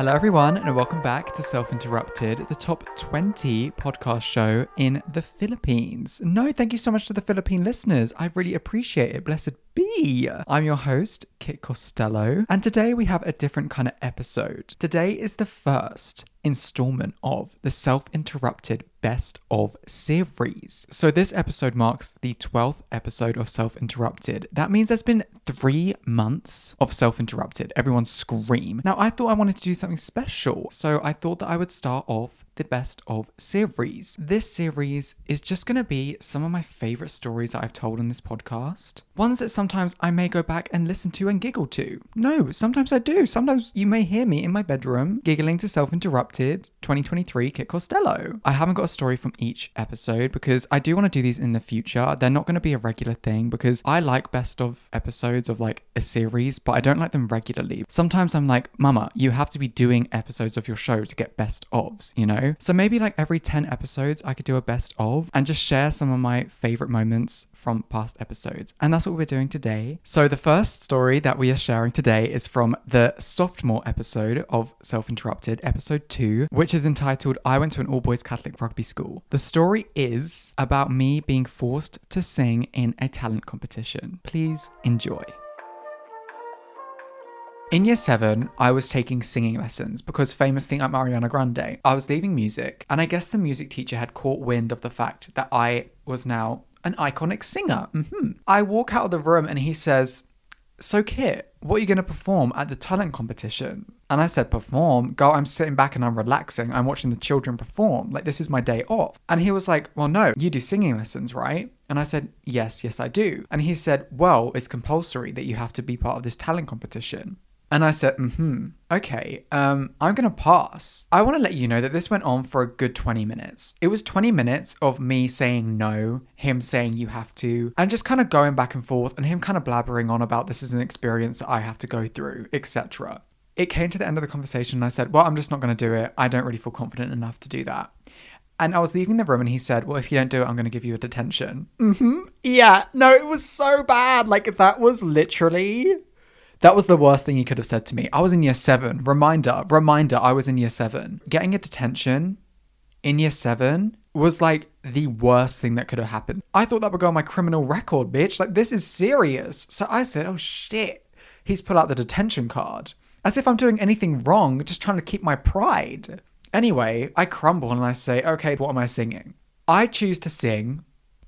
Hello, everyone, and welcome back to Self Interrupted, the top 20 podcast show in the Philippines. No, thank you so much to the Philippine listeners. I really appreciate it. Blessed be. I'm your host, Kit Costello, and today we have a different kind of episode. Today is the first installment of the Self Interrupted Best of series. So, this episode marks the 12th episode of Self Interrupted. That means there's been three months of Self Interrupted. Everyone scream. Now, I thought I wanted to do something special, so I thought that I would start off the best of series. This series is just going to be some of my favorite stories that I've told on this podcast. Ones that sometimes I may go back and listen to and giggle to. No, sometimes I do. Sometimes you may hear me in my bedroom giggling to self interrupted 2023 Kit Costello. I haven't got story from each episode because I do want to do these in the future. They're not going to be a regular thing because I like best of episodes of like a series, but I don't like them regularly. Sometimes I'm like, Mama, you have to be doing episodes of your show to get best ofs, you know? So maybe like every 10 episodes, I could do a best of and just share some of my favorite moments from past episodes. And that's what we're doing today. So the first story that we are sharing today is from the sophomore episode of Self Interrupted, episode two, which is entitled I Went to an All Boys Catholic Rugby School. The story is about me being forced to sing in a talent competition. Please enjoy. In year seven, I was taking singing lessons because famously I'm Ariana Grande. I was leaving music, and I guess the music teacher had caught wind of the fact that I was now an iconic singer. hmm I walk out of the room and he says, So, Kit, what are you going to perform at the talent competition? And I said, Perform? Girl, I'm sitting back and I'm relaxing. I'm watching the children perform. Like, this is my day off. And he was like, Well, no, you do singing lessons, right? And I said, Yes, yes, I do. And he said, Well, it's compulsory that you have to be part of this talent competition. And I said, mm hmm, okay, um, I'm gonna pass. I wanna let you know that this went on for a good 20 minutes. It was 20 minutes of me saying no, him saying you have to, and just kind of going back and forth, and him kind of blabbering on about this is an experience that I have to go through, etc. It came to the end of the conversation, and I said, well, I'm just not gonna do it. I don't really feel confident enough to do that. And I was leaving the room and he said, Well, if you don't do it, I'm going to give you a detention. Mm-hmm. Yeah. No, it was so bad. Like, that was literally that was the worst thing he could have said to me. I was in year seven. Reminder, reminder, I was in year seven. Getting a detention in year seven was like the worst thing that could have happened. I thought that would go on my criminal record, bitch. Like, this is serious. So I said, oh shit. He's put out the detention card. As if I'm doing anything wrong, just trying to keep my pride. Anyway, I crumble and I say, okay, what am I singing? I choose to sing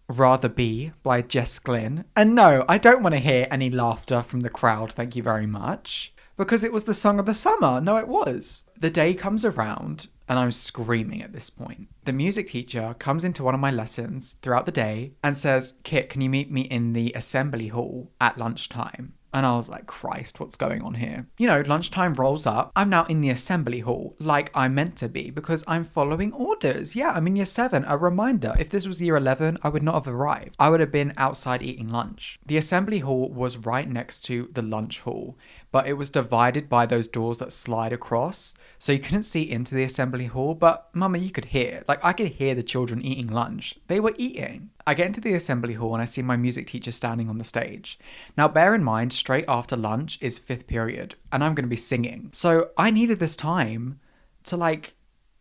Rather Be by Jess Glynne. And no, I don't want to hear any laughter from the crowd, thank you very much. Because it was the song of the summer. No, it was. The day comes around and I'm screaming at this point. The music teacher comes into one of my lessons throughout the day and says, Kit, can you meet me in the assembly hall at lunchtime? And I was like, Christ, what's going on here? You know, lunchtime rolls up. I'm now in the assembly hall, like I'm meant to be, because I'm following orders. Yeah, I'm in year seven. A reminder if this was year 11, I would not have arrived. I would have been outside eating lunch. The assembly hall was right next to the lunch hall, but it was divided by those doors that slide across. So you couldn't see into the assembly hall, but mama, you could hear. Like I could hear the children eating lunch. They were eating. I get into the assembly hall and I see my music teacher standing on the stage. Now, bear in mind, straight after lunch is fifth period, and I'm going to be singing. So I needed this time to, like,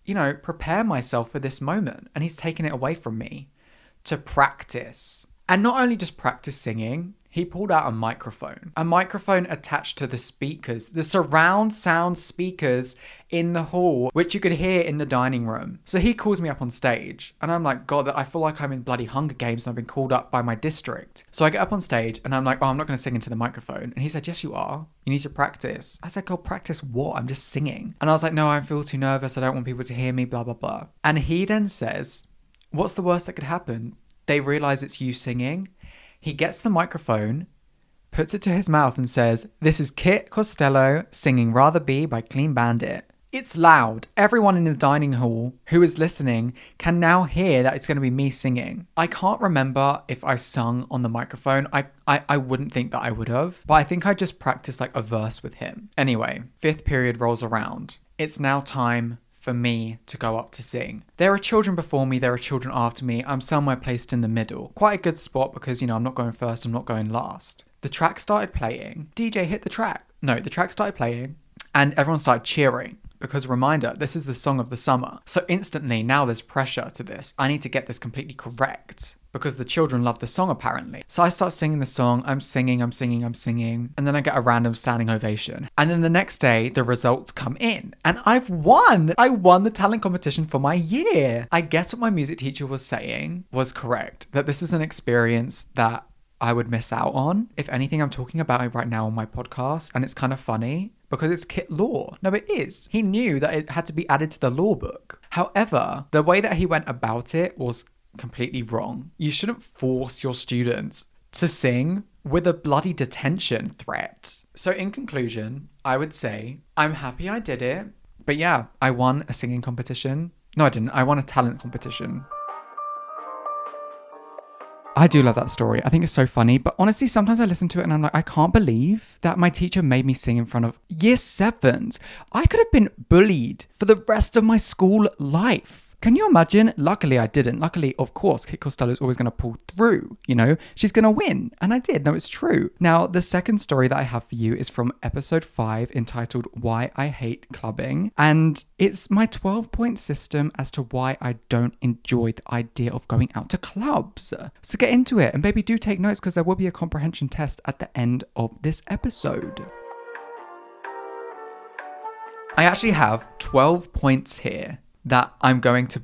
you know, prepare myself for this moment. And he's taken it away from me to practice. And not only just practice singing, he pulled out a microphone, a microphone attached to the speakers, the surround sound speakers in the hall, which you could hear in the dining room. So he calls me up on stage, and I'm like, God, I feel like I'm in bloody Hunger Games and I've been called up by my district. So I get up on stage and I'm like, Oh, I'm not going to sing into the microphone. And he said, Yes, you are. You need to practice. I said, God, practice what? I'm just singing. And I was like, No, I feel too nervous. I don't want people to hear me, blah, blah, blah. And he then says, What's the worst that could happen? They realize it's you singing he gets the microphone, puts it to his mouth, and says, This is Kit Costello singing Rather Be by Clean Bandit. It's loud. Everyone in the dining hall who is listening can now hear that it's going to be me singing. I can't remember if I sung on the microphone. I, I, I wouldn't think that I would have, but I think I just practiced like a verse with him. Anyway, fifth period rolls around. It's now time for me to go up to sing. There are children before me, there are children after me. I'm somewhere placed in the middle. Quite a good spot because, you know, I'm not going first, I'm not going last. The track started playing. DJ hit the track. No, the track started playing and everyone started cheering. because reminder, this is the song of the summer. So instantly now there's pressure to this. I need to get this completely correct because the children love the song apparently. So I start singing the song, I'm singing, I'm singing, I'm singing, and then I get a random standing ovation. And then the next day, the results come in, and I've won! I won the talent competition for my year! I guess what my music teacher was saying was correct that this is an experience that I would miss out on. If anything, I'm talking about it right now on my podcast, and it's kind of funny because it's kit lore. No, it is. He knew that it had to be added to the lore book. However, the way that he went about it was completely wrong. You shouldn't force your students to sing with a bloody detention threat. So, in conclusion, I would say I'm happy I did it. But yeah, I won a singing competition. No, I didn't. I won a talent competition. I do love that story. I think it's so funny. But honestly, sometimes I listen to it and I'm like, I can't believe that my teacher made me sing in front of year sevens. I could have been bullied for the rest of my school life. Can you imagine? Luckily, I didn't. Luckily, of course, Kit Costello is always going to pull through. You know, she's going to win. And I did. No, it's true. Now, the second story that I have for you is from episode five entitled Why I Hate Clubbing. And it's my 12 point system as to why I don't enjoy the idea of going out to clubs. So get into it. And baby, do take notes because there will be a comprehension test at the end of this episode. I actually have 12 points here that I'm going to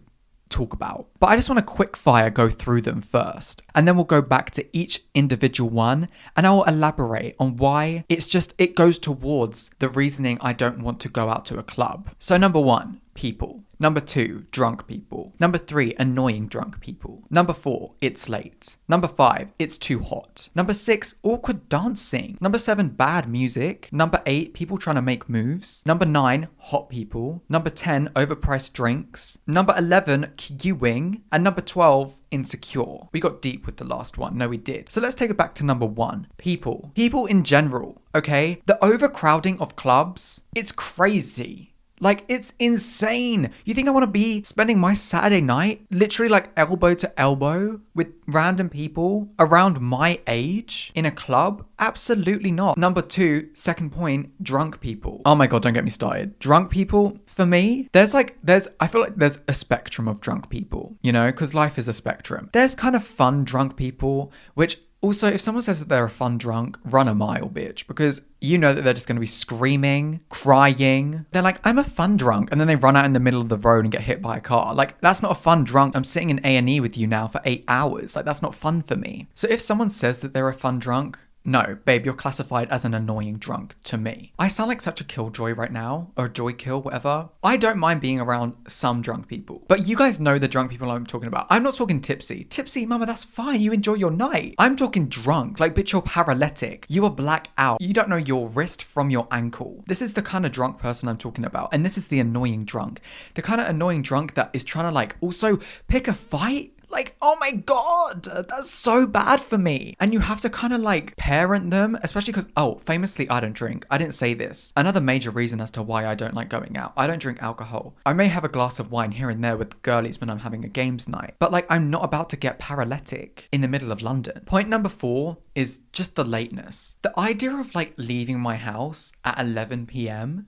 talk about. But I just want to quick fire go through them first. And then we'll go back to each individual one and I will elaborate on why it's just, it goes towards the reasoning I don't want to go out to a club. So, number one, people. Number two, drunk people. Number three, annoying drunk people. Number four, it's late. Number five, it's too hot. Number six, awkward dancing. Number seven, bad music. Number eight, people trying to make moves. Number nine, hot people. Number 10, overpriced drinks. Number 11, queuing. And number 12, insecure. We got deep with the last one. No, we did. So let's take it back to number one people. People in general, okay? The overcrowding of clubs, it's crazy. Like, it's insane. You think I want to be spending my Saturday night literally like elbow to elbow with random people around my age in a club? Absolutely not. Number two, second point, drunk people. Oh my God, don't get me started. Drunk people, for me, there's like, there's, I feel like there's a spectrum of drunk people, you know, because life is a spectrum. There's kind of fun drunk people, which also, if someone says that they're a fun drunk, run a mile, bitch, because you know that they're just going to be screaming, crying. They're like, I'm a fun drunk, and then they run out in the middle of the road and get hit by a car. Like, that's not a fun drunk. I'm sitting in A and E with you now for eight hours. Like, that's not fun for me. So if someone says that they're a fun drunk, no, babe, you're classified as an annoying drunk to me. I sound like such a killjoy right now, or joy kill, whatever. I don't mind being around some drunk people, but you guys know the drunk people I'm talking about. I'm not talking tipsy. Tipsy, mama, that's fine. You enjoy your night. I'm talking drunk, like, bitch, you're paralytic. You are black out. You don't know your wrist from your ankle. This is the kind of drunk person I'm talking about, and this is the annoying drunk. The kind of annoying drunk that is trying to, like, also pick a fight like, oh my god, that's so bad for me. And you have to kind of like parent them, especially because, oh, famously, I don't drink. I didn't say this. Another major reason as to why I don't like going out. I don't drink alcohol. I may have a glass of wine here and there with girlies when I'm having a games night, but like, I'm not about to get paralytic in the middle of London. Point number four is just the lateness. The idea of like leaving my house at 11 p.m.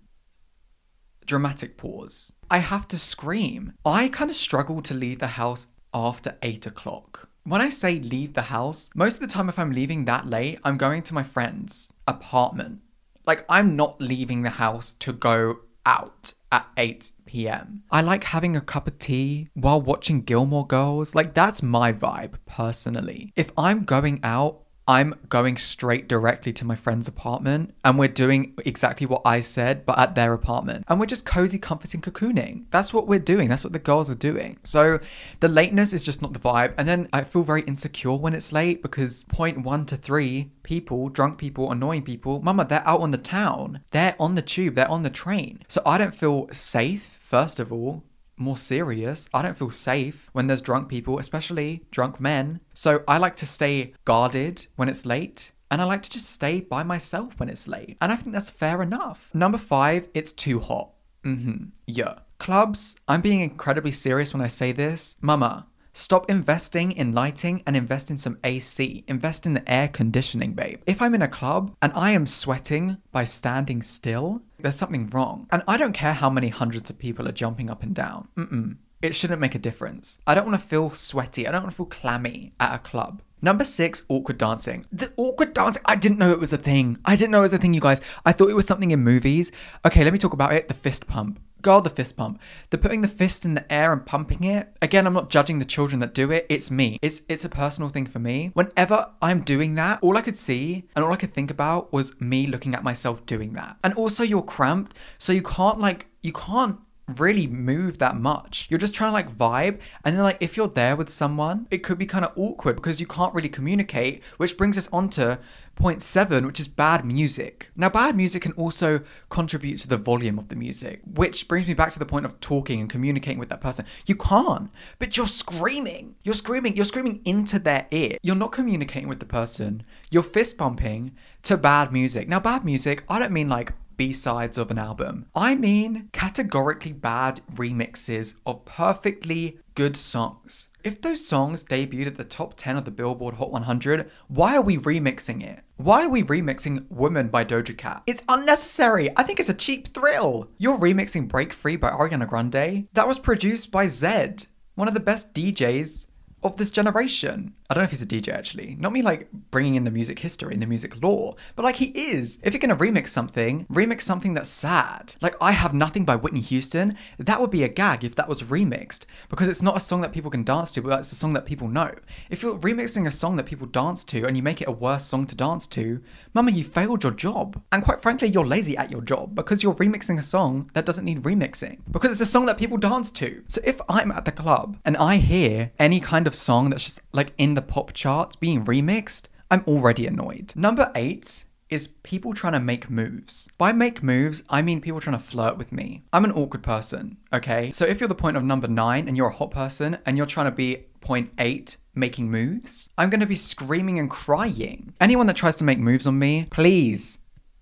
Dramatic pause. I have to scream. I kind of struggle to leave the house after 8 o'clock. When I say leave the house, most of the time, if I'm leaving that late, I'm going to my friend's apartment. Like, I'm not leaving the house to go out at 8 p.m. I like having a cup of tea while watching Gilmore Girls. Like, that's my vibe personally. If I'm going out, I'm going straight directly to my friend's apartment and we're doing exactly what I said, but at their apartment. And we're just cozy, comforting, cocooning. That's what we're doing. That's what the girls are doing. So the lateness is just not the vibe. And then I feel very insecure when it's late because point one to three, people, drunk people, annoying people, mama, they're out on the town. They're on the tube. They're on the train. So I don't feel safe, first of all more serious. I don't feel safe when there's drunk people, especially drunk men. So I like to stay guarded when it's late. And I like to just stay by myself when it's late. And I think that's fair enough. Number five, it's too hot. Mm hmm. Yeah. Clubs, I'm being incredibly serious when I say this. Mama, Stop investing in lighting and invest in some AC. Invest in the air conditioning, babe. If I'm in a club and I am sweating by standing still, there's something wrong. And I don't care how many hundreds of people are jumping up and down. Mm-mm. It shouldn't make a difference. I don't want to feel sweaty. I don't want to feel clammy at a club. Number six, awkward dancing. The awkward dancing, I didn't know it was a thing. I didn't know it was a thing, you guys. I thought it was something in movies. Okay, let me talk about it. The fist pump. God, the fist pump. They're putting the fist in the air and pumping it. Again, I'm not judging the children that do it. It's me. It's it's a personal thing for me. Whenever I'm doing that, all I could see and all I could think about was me looking at myself doing that. And also you're cramped, so you can't like you can't really move that much. You're just trying to like vibe. And then, like, if you're there with someone, it could be kind of awkward because you can't really communicate, which brings us on to point seven, which is bad music. Now, bad music can also contribute to the volume of the music, which brings me back to the point of talking and communicating with that person. You can't, but you're screaming. You're screaming. You're screaming into their ear. You're not communicating with the person. You're fist bumping to bad music. Now, bad music, I don't mean like B sides of an album. I mean categorically bad remixes of perfectly good songs. If those songs debuted at the top 10 of the Billboard Hot 100, why are we remixing it? Why are we remixing Woman by Doja Cat? It's unnecessary. I think it's a cheap thrill. You're remixing Break Free by Ariana Grande. That was produced by Zedd, one of the best DJs of this generation. I don't know if he's a DJ actually. Not me like bringing in the music history and the music lore, but like he is. If you're gonna remix something, remix something that's sad. Like I Have Nothing by Whitney Houston, that would be a gag if that was remixed because it's not a song that people can dance to, but it's a song that people know. If you're remixing a song that people dance to and you make it a worse song to dance to, mama, you failed your job. And quite frankly, you're lazy at your job because you're remixing a song that doesn't need remixing because it's a song that people dance to. So if I'm at the club and I hear any kind of song that's just like in the pop charts being remixed, I'm already annoyed. Number eight is people trying to make moves. By make moves, I mean people trying to flirt with me. I'm an awkward person, okay? So if you're the point of number nine and you're a hot person and you're trying to be point eight making moves, I'm gonna be screaming and crying. Anyone that tries to make moves on me, please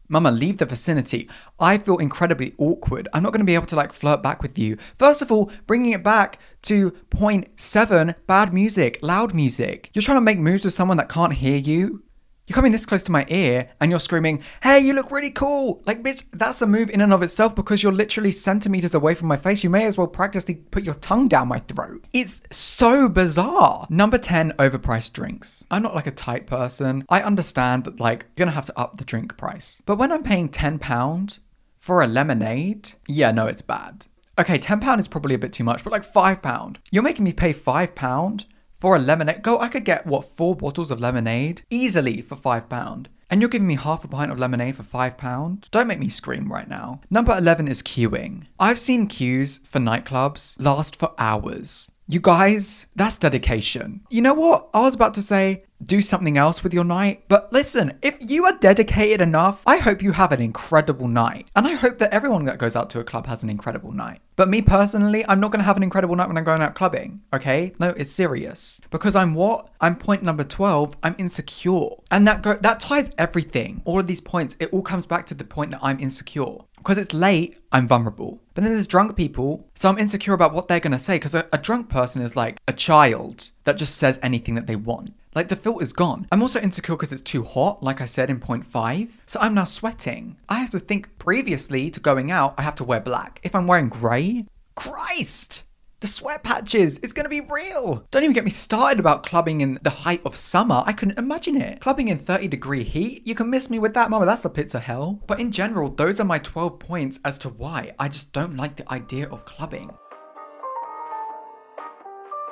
Mama, leave the vicinity. I feel incredibly awkward. I'm not going to be able to like flirt back with you. First of all, bringing it back to point seven bad music, loud music. You're trying to make moves with someone that can't hear you. You're coming this close to my ear and you're screaming, Hey, you look really cool. Like, bitch, that's a move in and of itself because you're literally centimeters away from my face. You may as well practically put your tongue down my throat. It's so bizarre. Number 10, overpriced drinks. I'm not like a tight person. I understand that, like, you're gonna have to up the drink price. But when I'm paying £10 for a lemonade, yeah, no, it's bad. Okay, £10 is probably a bit too much, but like £5. You're making me pay £5 for a lemonade. Go, I could get what four bottles of lemonade easily for five pound. And you're giving me half a pint of lemonade for £5? Don't make me scream right now. Number 11 is queuing. I've seen queues for nightclubs last for hours. You guys, that's dedication. You know what? I was about to say, do something else with your night. But listen, if you are dedicated enough, I hope you have an incredible night. And I hope that everyone that goes out to a club has an incredible night. But me personally, I'm not going to have an incredible night when I'm going out clubbing, okay? No, it's serious. Because I'm what? I'm point number 12, I'm insecure. And that go- that ties everything. All of these points, it all comes back to the point that I'm insecure. Because it's late, I'm vulnerable. But then there's drunk people, so I'm insecure about what they're gonna say. Because a, a drunk person is like a child that just says anything that they want. Like the filter's gone. I'm also insecure because it's too hot, like I said in point five. So I'm now sweating. I have to think previously to going out, I have to wear black. If I'm wearing grey, Christ! The sweat patches, it's gonna be real. Don't even get me started about clubbing in the height of summer. I couldn't imagine it. Clubbing in 30 degree heat, you can miss me with that, mama. That's a pit of hell. But in general, those are my 12 points as to why I just don't like the idea of clubbing.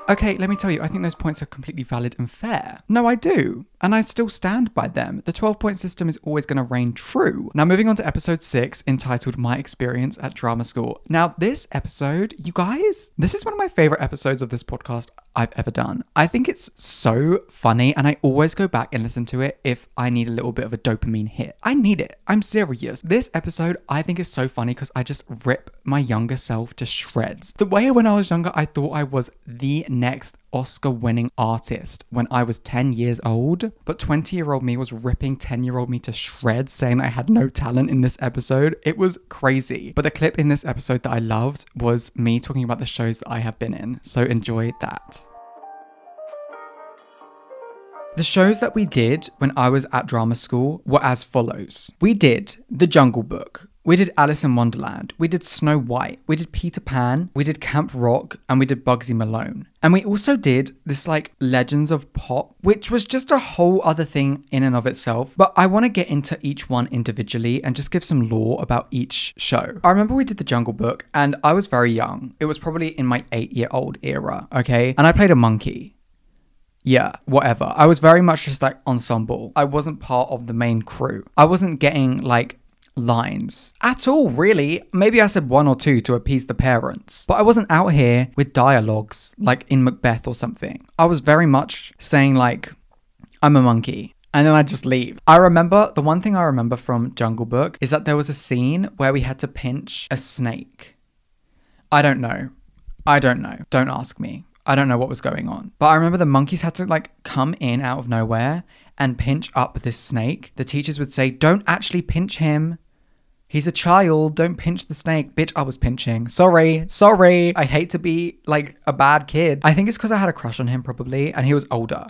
Okay, let me tell you, I think those points are completely valid and fair. No, I do. And I still stand by them. The 12 point system is always going to reign true. Now, moving on to episode 6, entitled My Experience at Drama School. Now, this episode, you guys, this is one of my favorite episodes of this podcast I've ever done. I think it's so funny, and I always go back and listen to it if I need a little bit of a dopamine hit. I need it. I'm serious. This episode I think is so funny because I just rip my younger self to shreds. The way when I was younger, I thought I was the next Oscar winning artist when I was 10 years old, but 20 year old me was ripping 10 year old me to shreds, saying that I had no talent in this episode. It was crazy. But the clip in this episode that I loved was me talking about the shows that I have been in, so enjoy that. The shows that we did when I was at drama school were as follows We did The Jungle Book, we did Alice in Wonderland, we did Snow White, we did Peter Pan, we did Camp Rock, and we did Bugsy Malone. And we also did this like Legends of Pop, which was just a whole other thing in and of itself. But I want to get into each one individually and just give some lore about each show. I remember we did the Jungle Book, and I was very young. It was probably in my eight year old era, okay? And I played a monkey yeah, whatever. I was very much just like ensemble. I wasn't part of the main crew. I wasn't getting like lines at all, really. Maybe I said one or two to appease the parents, but I wasn't out here with dialogues like in Macbeth or something. I was very much saying, like, I'm a monkey. And then I just leave. I remember the one thing I remember from Jungle Book is that there was a scene where we had to pinch a snake. I don't know. I don't know. Don't ask me. I don't know what was going on. But I remember the monkeys had to like come in out of nowhere and pinch up this snake. The teachers would say, Don't actually pinch him. He's a child. Don't pinch the snake. Bitch, I was pinching. Sorry. Sorry. I hate to be like a bad kid. I think it's because I had a crush on him probably and he was older.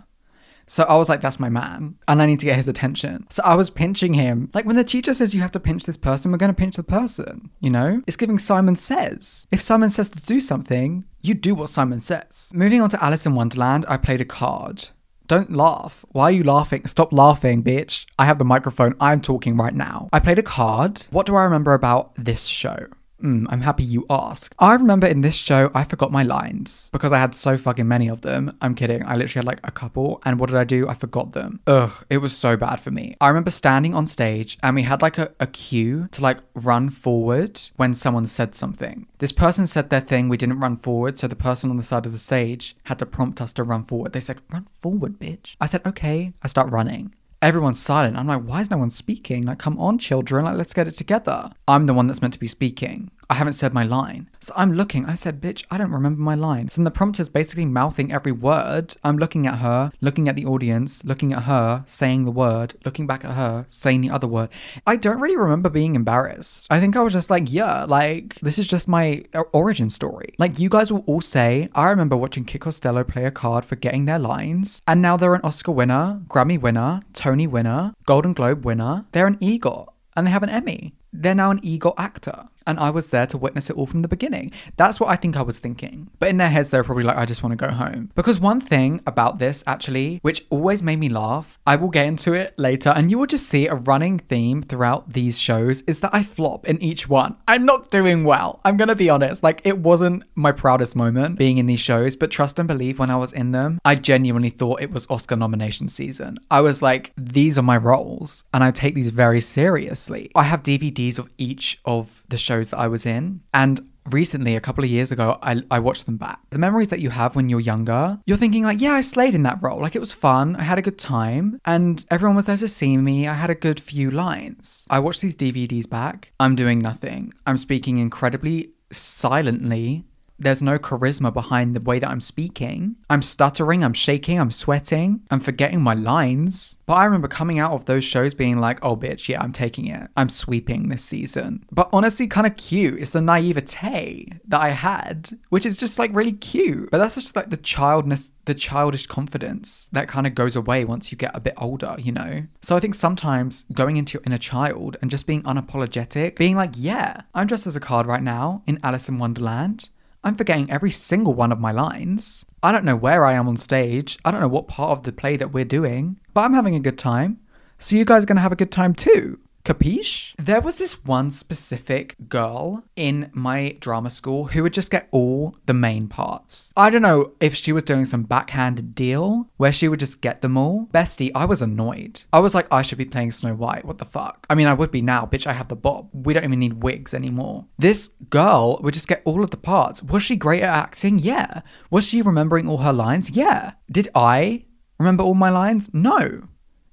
So I was like, that's my man. And I need to get his attention. So I was pinching him. Like when the teacher says you have to pinch this person, we're going to pinch the person. You know? It's giving Simon Says. If Simon says to do something, you do what Simon says. Moving on to Alice in Wonderland, I played a card. Don't laugh. Why are you laughing? Stop laughing, bitch. I have the microphone. I'm talking right now. I played a card. What do I remember about this show? Mm, I'm happy you asked. I remember in this show, I forgot my lines because I had so fucking many of them. I'm kidding. I literally had like a couple. And what did I do? I forgot them. Ugh, it was so bad for me. I remember standing on stage and we had like a, a cue to like run forward when someone said something. This person said their thing. We didn't run forward. So the person on the side of the stage had to prompt us to run forward. They said, run forward, bitch. I said, okay. I start running everyone's silent. I'm like, why is no one speaking? Like, come on, children, like, let's get it together. I'm the one that's meant to be speaking. I haven't said my line. So I'm looking, I said, bitch, I don't remember my line. So the prompter's basically mouthing every word. I'm looking at her, looking at the audience, looking at her, saying the word, looking back at her, saying the other word. I don't really remember being embarrassed. I think I was just like, yeah, like, this is just my uh, origin story. Like, you guys will all say, I remember watching Kit Costello play a card for getting their lines, and now they're an Oscar winner, Grammy winner, Tony winner, Golden Globe winner. They're an EGOT, and they have an Emmy. They're now an EGOT actor and I was there to witness it all from the beginning. That's what I think I was thinking. But in their heads, they're probably like, I just want to go home. Because one thing about this, actually, which always made me laugh, I will get into it later, and you will just see a running theme throughout these shows is that I flop in each one. I'm not doing well. I'm going to be honest. Like, it wasn't my proudest moment being in these shows, but trust and believe when I was in them, I genuinely thought it was Oscar nomination season. I was like, these are my roles, and I take these very seriously. I have DVDs of each of the shows that I was in. And recently, a couple of years ago, I, I watched them back. The memories that you have when you're younger, you're thinking, like, yeah, I slayed in that role. Like, it was fun. I had a good time. And everyone was there to see me. I had a good few lines. I watched these DVDs back. I'm doing nothing. I'm speaking incredibly silently there's no charisma behind the way that I'm speaking. I'm stuttering, I'm shaking, I'm sweating, I'm forgetting my lines. But I remember coming out of those shows being like, oh, bitch, yeah, I'm taking it. I'm sweeping this season. But honestly, kind of cute. It's the naivete that I had, which is just like really cute. But that's just like the childness, the childish confidence that kind of goes away once you get a bit older, you know? So I think sometimes going into your inner child and just being unapologetic, being like, yeah, I'm dressed as a card right now in Alice in Wonderland. I'm forgetting every single one of my lines. I don't know where I am on stage. I don't know what part of the play that we're doing, but I'm having a good time. So you guys are going to have a good time too. Capiche? There was this one specific girl in my drama school who would just get all the main parts. I don't know if she was doing some backhanded deal where she would just get them all. Bestie, I was annoyed. I was like, I should be playing Snow White. What the fuck? I mean, I would be now. Bitch, I have the bob. We don't even need wigs anymore. This girl would just get all of the parts. Was she great at acting? Yeah. Was she remembering all her lines? Yeah. Did I remember all my lines? No.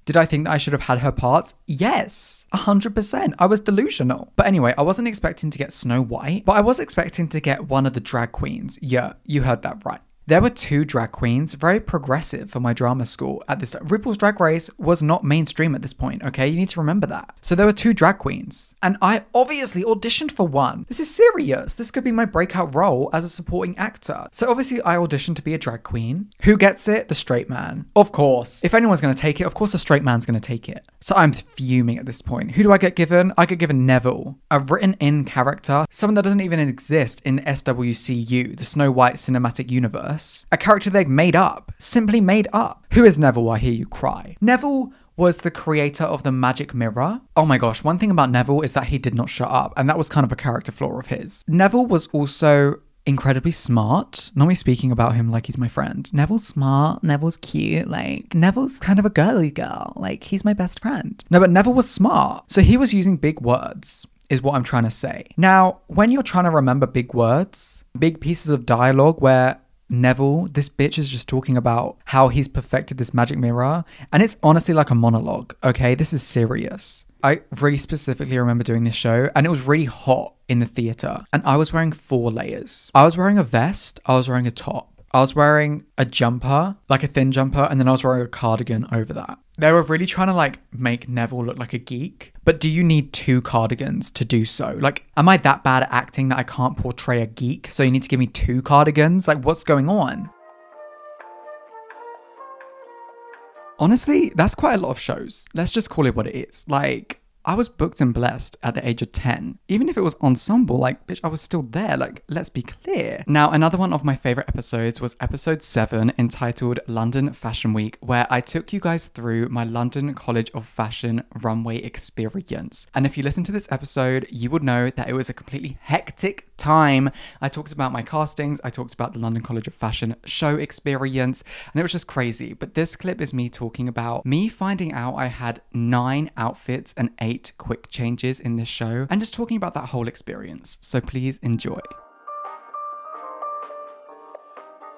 Did I think that I should have had her parts? Yes, 100%. I was delusional. But anyway, I wasn't expecting to get Snow White, but I was expecting to get one of the drag queens. Yeah, you heard that right. There were two drag queens, very progressive for my drama school at this time. RuPaul's Drag Race was not mainstream at this point, okay? You need to remember that. So there were two drag queens, and I obviously auditioned for one. This is serious. This could be my breakout role as a supporting actor. So obviously I auditioned to be a drag queen. Who gets it? The straight man. Of course. If anyone's gonna take it, of course a straight man's gonna take it. So I'm fuming at this point. Who do I get given? I get given Neville, a written in character, someone that doesn't even exist in the SWCU, the Snow White cinematic universe. A character they've made up, simply made up. Who is Neville? I hear you cry. Neville was the creator of the magic mirror. Oh my gosh, one thing about Neville is that he did not shut up, and that was kind of a character flaw of his. Neville was also incredibly smart. Not me speaking about him like he's my friend. Neville's smart, Neville's cute, like Neville's kind of a girly girl. Like he's my best friend. No, but Neville was smart. So he was using big words. Is what I'm trying to say. Now, when you're trying to remember big words, big pieces of dialogue where Neville, this bitch is just talking about how he's perfected this magic mirror. And it's honestly like a monologue, okay? This is serious. I really specifically remember doing this show, and it was really hot in the theater. And I was wearing four layers. I was wearing a vest, I was wearing a top, I was wearing a jumper, like a thin jumper, and then I was wearing a cardigan over that. They were really trying to like make Neville look like a geek. But do you need two cardigans to do so? Like, am I that bad at acting that I can't portray a geek? So you need to give me two cardigans? Like, what's going on? Honestly, that's quite a lot of shows. Let's just call it what it is. Like, I was booked and blessed at the age of 10. Even if it was ensemble, like, bitch, I was still there. Like, let's be clear. Now, another one of my favorite episodes was episode 7 entitled London Fashion Week, where I took you guys through my London College of Fashion runway experience. And if you listen to this episode, you would know that it was a completely hectic time. I talked about my castings, I talked about the London College of Fashion show experience, and it was just crazy. But this clip is me talking about me finding out I had nine outfits and eight quick changes in this show and just talking about that whole experience. So please enjoy.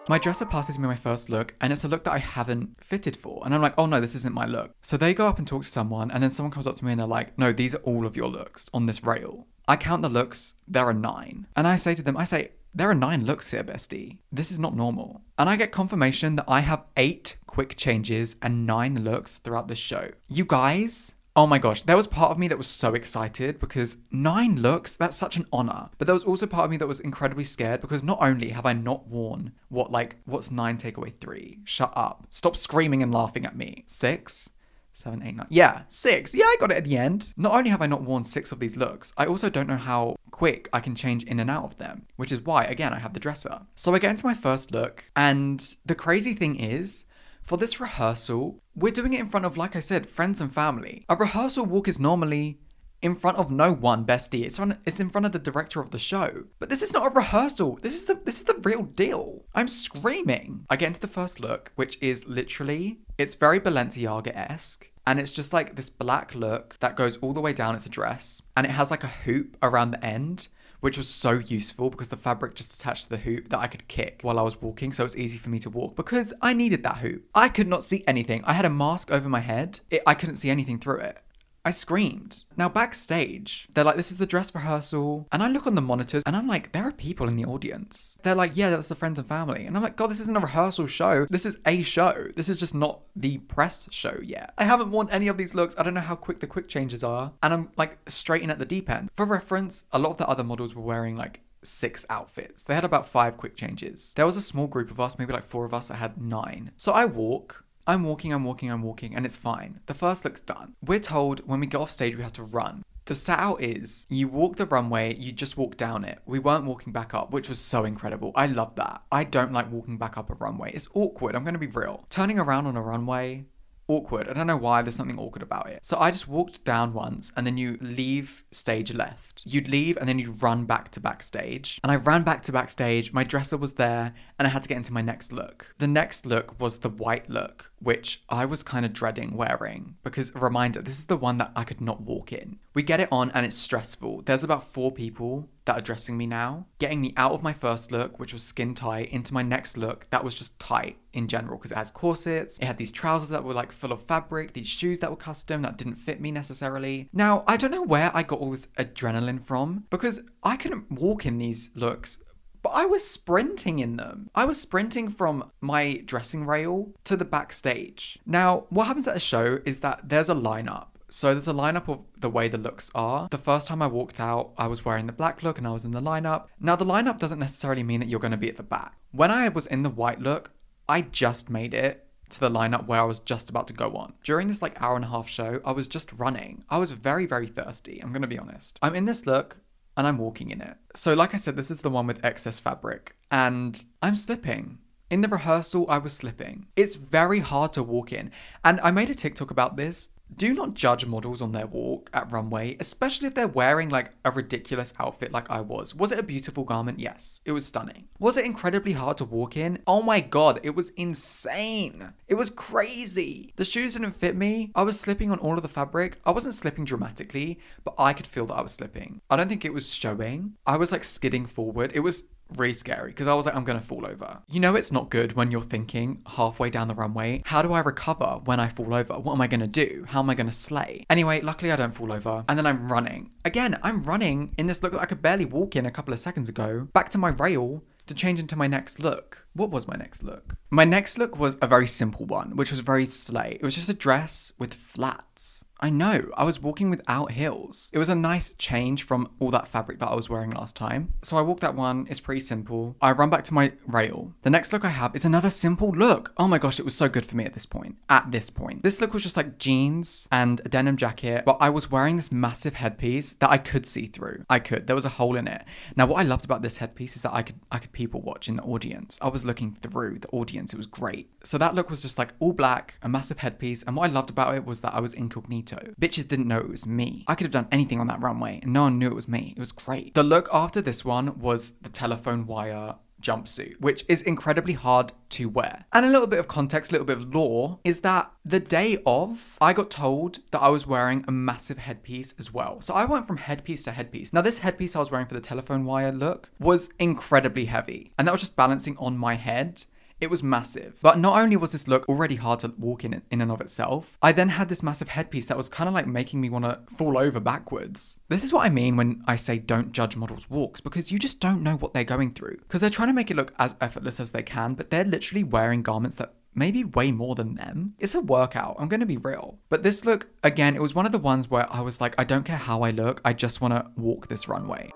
My dresser passes me my first look, and it's a look that I haven't fitted for. And I'm like, oh no, this isn't my look. So they go up and talk to someone, and then someone comes up to me and they're like, no, these are all of your looks on this rail. I count the looks, there are nine. And I say to them, I say, there are nine looks here, bestie. This is not normal. And I get confirmation that I have eight quick changes and nine looks throughout the show. You guys, Oh my gosh, there was part of me that was so excited because nine looks, that's such an honor. But there was also part of me that was incredibly scared because not only have I not worn what, like, what's nine takeaway three? Shut up. Stop screaming and laughing at me. Six? Seven, eight, nine. Yeah, six. Yeah, I got it at the end. Not only have I not worn six of these looks, I also don't know how quick I can change in and out of them, which is why, again, I have the dresser. So I get into my first look, and the crazy thing is, for this rehearsal, we're doing it in front of, like I said, friends and family. A rehearsal walk is normally in front of no one, bestie. It's on it's in front of the director of the show. But this is not a rehearsal. This is the this is the real deal. I'm screaming. I get into the first look, which is literally it's very Balenciaga-esque. And it's just like this black look that goes all the way down. It's a dress. And it has like a hoop around the end which was so useful because the fabric just attached to the hoop that I could kick while I was walking, so it's easy for me to walk because I needed that hoop. I could not see anything. I had a mask over my head, it, I couldn't see anything through it. I screamed. Now, backstage, they're like, this is the dress rehearsal. And I look on the monitors and I'm like, there are people in the audience. They're like, yeah, that's the friends and family. And I'm like, God, this isn't a rehearsal show. This is a show. This is just not the press show yet. I haven't worn any of these looks. I don't know how quick the quick changes are. And I'm like straight in at the deep end. For reference, a lot of the other models were wearing like six outfits. They had about five quick changes. There was a small group of us, maybe like four of us, that had nine. So I walk, I'm walking, I'm walking, I'm walking, and it's fine. The first look's done. We're told when we get off stage we have to run. The set out is you walk the runway, you just walk down it. We weren't walking back up, which was so incredible. I love that. I don't like walking back up a runway. It's awkward, I'm gonna be real. Turning around on a runway, awkward. I don't know why there's something awkward about it. So I just walked down once and then you leave stage left. You'd leave and then you'd run back to backstage. And I ran back to backstage. My dresser was there and I had to get into my next look. The next look was the white look, which I was kind of dreading wearing because reminder, this is the one that I could not walk in. We get it on and it's stressful. There's about four people that are dressing me now, getting me out of my first look, which was skin tight, into my next look that was just tight in general because it has corsets, it had these trousers that were like full of fabric, these shoes that were custom that didn't fit me necessarily. Now, I don't know where I got all this adrenaline from because I couldn't walk in these looks but I was sprinting in them. I was sprinting from my dressing rail to the backstage. Now, what happens at a show is that there's a lineup. So there's a lineup of the way the looks are. The first time I walked out, I was wearing the black look and I was in the lineup. Now, the lineup doesn't necessarily mean that you're going to be at the back. When I was in the white look, I just made it to the lineup where I was just about to go on. During this like hour and a half show, I was just running. I was very, very thirsty. I'm going to be honest. I'm in this look and I'm walking in it. So, like I said, this is the one with excess fabric and I'm slipping. In the rehearsal, I was slipping. It's very hard to walk in. And I made a TikTok about this do not judge models on their walk at runway, especially if they're wearing like a ridiculous outfit like I was. Was it a beautiful garment? Yes, it was stunning. Was it incredibly hard to walk in? Oh my god, it was insane. It was crazy. The shoes didn't fit me. I was slipping on all of the fabric. I wasn't slipping dramatically, but I could feel that I was slipping. I don't think it was showing. I was like skidding forward. It was really scary because I was like, I'm gonna fall over. You know, it's not good when you're thinking halfway down the runway, how do I recover when I fall over? What am I gonna do? How am I gonna slay? Anyway, luckily I don't fall over. And then I'm running. Again, I'm running in this look that I could barely walk in a couple of seconds ago, back to my rail to change into my next look. What was my next look? My next look was a very simple one, which was very slay. It was just a dress with flats. I know, I was walking without heels. It was a nice change from all that fabric that I was wearing last time. So I walked that one, it's pretty simple. I run back to my rail. The next look I have is another simple look. Oh my gosh, it was so good for me at this point. At this point. This look was just like jeans and a denim jacket, but I was wearing this massive headpiece that I could see through. I could. There was a hole in it. Now what I loved about this headpiece is that I could I could people watch in the audience. I was looking through the audience. It was great. So that look was just like all black, a massive headpiece, and what I loved about it was that I was incognito Bitches didn't know it was me. I could have done anything on that runway and no one knew it was me. It was great. The look after this one was the telephone wire jumpsuit, which is incredibly hard to wear. And a little bit of context, a little bit of lore, is that the day of, I got told that I was wearing a massive headpiece as well. So I went from headpiece to headpiece. Now, this headpiece I was wearing for the telephone wire look was incredibly heavy, and that was just balancing on my head. It was massive. But not only was this look already hard to walk in in and of itself, I then had this massive headpiece that was kind of like making me want to fall over backwards. This is what I mean when I say don't judge models' walks because you just don't know what they're going through. Because they're trying to make it look as effortless as they can, but they're literally wearing garments that maybe way more than them. It's a workout, I'm gonna be real. But this look, again, it was one of the ones where I was like, I don't care how I look, I just wanna walk this runway.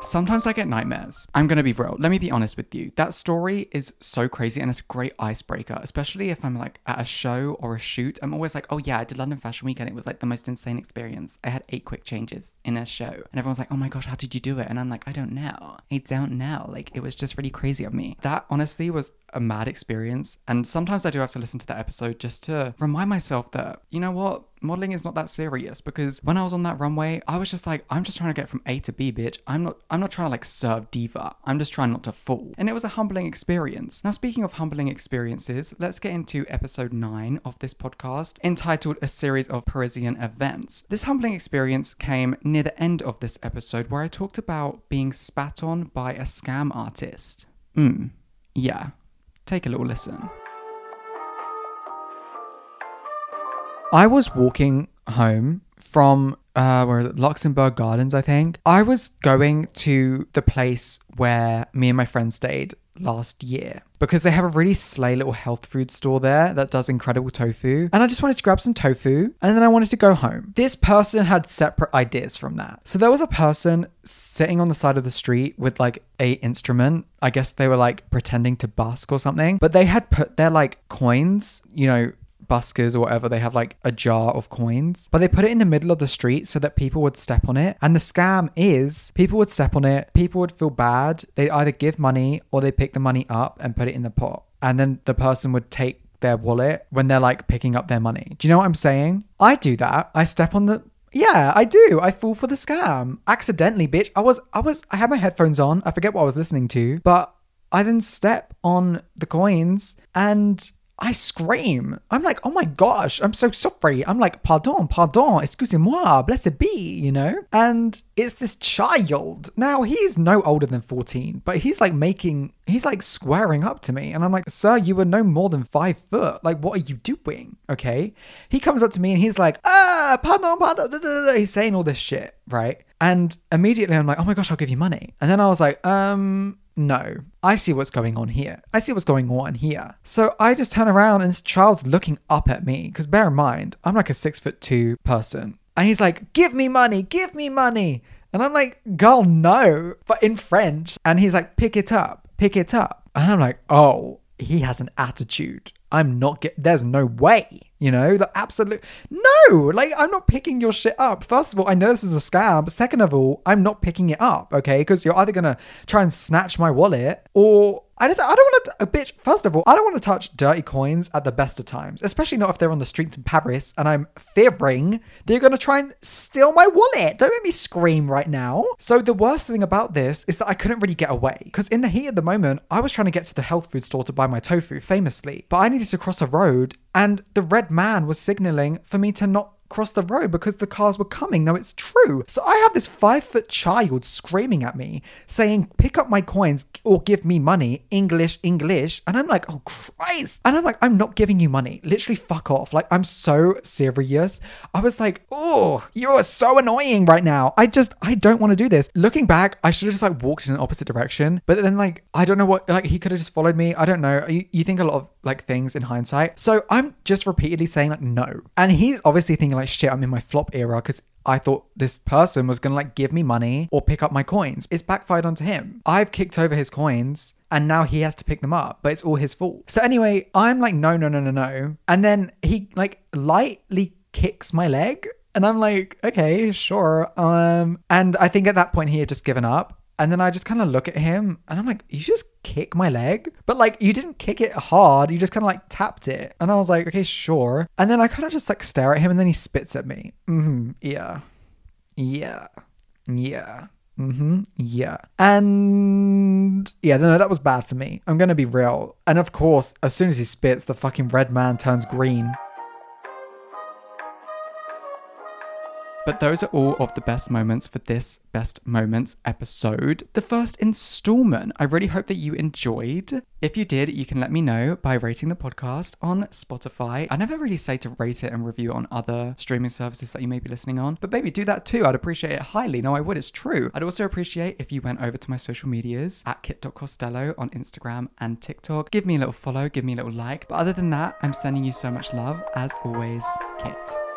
Sometimes I get nightmares. I'm gonna be real. Let me be honest with you. That story is so crazy and it's a great icebreaker, especially if I'm like at a show or a shoot. I'm always like, oh yeah, I did London Fashion Week and it was like the most insane experience. I had eight quick changes in a show. And everyone's like, oh my gosh, how did you do it? And I'm like, I don't know. I don't know. Like it was just really crazy of me. That honestly was a mad experience. And sometimes I do have to listen to that episode just to remind myself that, you know what? Modeling is not that serious because when I was on that runway, I was just like, I'm just trying to get from A to B, bitch. I'm not I'm not trying to like serve diva. I'm just trying not to fall. And it was a humbling experience. Now speaking of humbling experiences, let's get into episode 9 of this podcast entitled A Series of Parisian Events. This humbling experience came near the end of this episode where I talked about being spat on by a scam artist. Hmm. Yeah. Take a little listen. I was walking home from uh, where is it? Luxembourg Gardens, I think. I was going to the place where me and my friend stayed last year because they have a really slay little health food store there that does incredible tofu. And I just wanted to grab some tofu and then I wanted to go home. This person had separate ideas from that. So there was a person sitting on the side of the street with like a instrument. I guess they were like pretending to busk or something, but they had put their like coins, you know, buskers or whatever, they have like a jar of coins, but they put it in the middle of the street so that people would step on it. And the scam is people would step on it, people would feel bad. They'd either give money or they pick the money up and put it in the pot. And then the person would take their wallet when they're like picking up their money. Do you know what I'm saying? I do that. I step on the yeah, I do. I fall for the scam. Accidentally, bitch. I was I was I had my headphones on. I forget what I was listening to, but I then step on the coins and I scream. I'm like, oh my gosh, I'm so sorry. I'm like, pardon, pardon, excusez-moi, blessed be, you know? And it's this child. Now, he's no older than 14, but he's like making, he's like squaring up to me. And I'm like, sir, you were no more than five foot. Like, what are you doing? Okay. He comes up to me and he's like, ah, pardon, pardon. He's saying all this shit, right? And immediately I'm like, oh my gosh, I'll give you money. And then I was like, um, no, I see what's going on here. I see what's going on here. So I just turn around and this child's looking up at me. Because bear in mind, I'm like a six foot two person. And he's like, give me money, give me money. And I'm like, girl, no, but in French. And he's like, pick it up, pick it up. And I'm like, oh, he has an attitude. I'm not get. There's no way. You know, the absolute no. Like I'm not picking your shit up. First of all, I know this is a scam. Second of all, I'm not picking it up. Okay, because you're either gonna try and snatch my wallet or I just I don't want to bitch. First of all, I don't want to touch dirty coins at the best of times, especially not if they're on the streets in Paris and I'm fearing they're gonna try and steal my wallet. Don't make me scream right now. So the worst thing about this is that I couldn't really get away because in the heat of the moment, I was trying to get to the health food store to buy my tofu, famously, but I needed to cross a road and the red man was signaling for me to not cross the road because the cars were coming. No, it's true. So I have this five foot child screaming at me saying, pick up my coins or give me money, English, English. And I'm like, oh Christ. And I'm like, I'm not giving you money. Literally, fuck off. Like, I'm so serious. I was like, oh, you are so annoying right now. I just, I don't want to do this. Looking back, I should have just like walked in an opposite direction. But then, like, I don't know what, like, he could have just followed me. I don't know. You, you think a lot of like things in hindsight. So I'm just repeatedly saying, like, no. And he's obviously thinking, like, shit, I'm in my flop era because I thought this person was gonna like give me money or pick up my coins. It's backfired onto him. I've kicked over his coins and now he has to pick them up, but it's all his fault. So anyway, I'm like, no, no, no, no, no. And then he like lightly kicks my leg. And I'm like, okay, sure. Um, and I think at that point he had just given up. And then I just kind of look at him and I'm like, you just kick my leg? But like, you didn't kick it hard. You just kind of like tapped it. And I was like, okay, sure. And then I kind of just like stare at him and then he spits at me. Mm-hmm. Yeah. Yeah. Yeah. Mm-hmm. Yeah. And yeah, no, that was bad for me. I'm going to be real. And of course, as soon as he spits, the fucking red man turns green. But those are all of the best moments for this Best Moments episode, the first installment. I really hope that you enjoyed. If you did, you can let me know by rating the podcast on Spotify. I never really say to rate it and review on other streaming services that you may be listening on, but baby, do that too. I'd appreciate it highly. No, I would, it's true. I'd also appreciate if you went over to my social medias at kit.costello on Instagram and TikTok. Give me a little follow, give me a little like. But other than that, I'm sending you so much love. As always, Kit.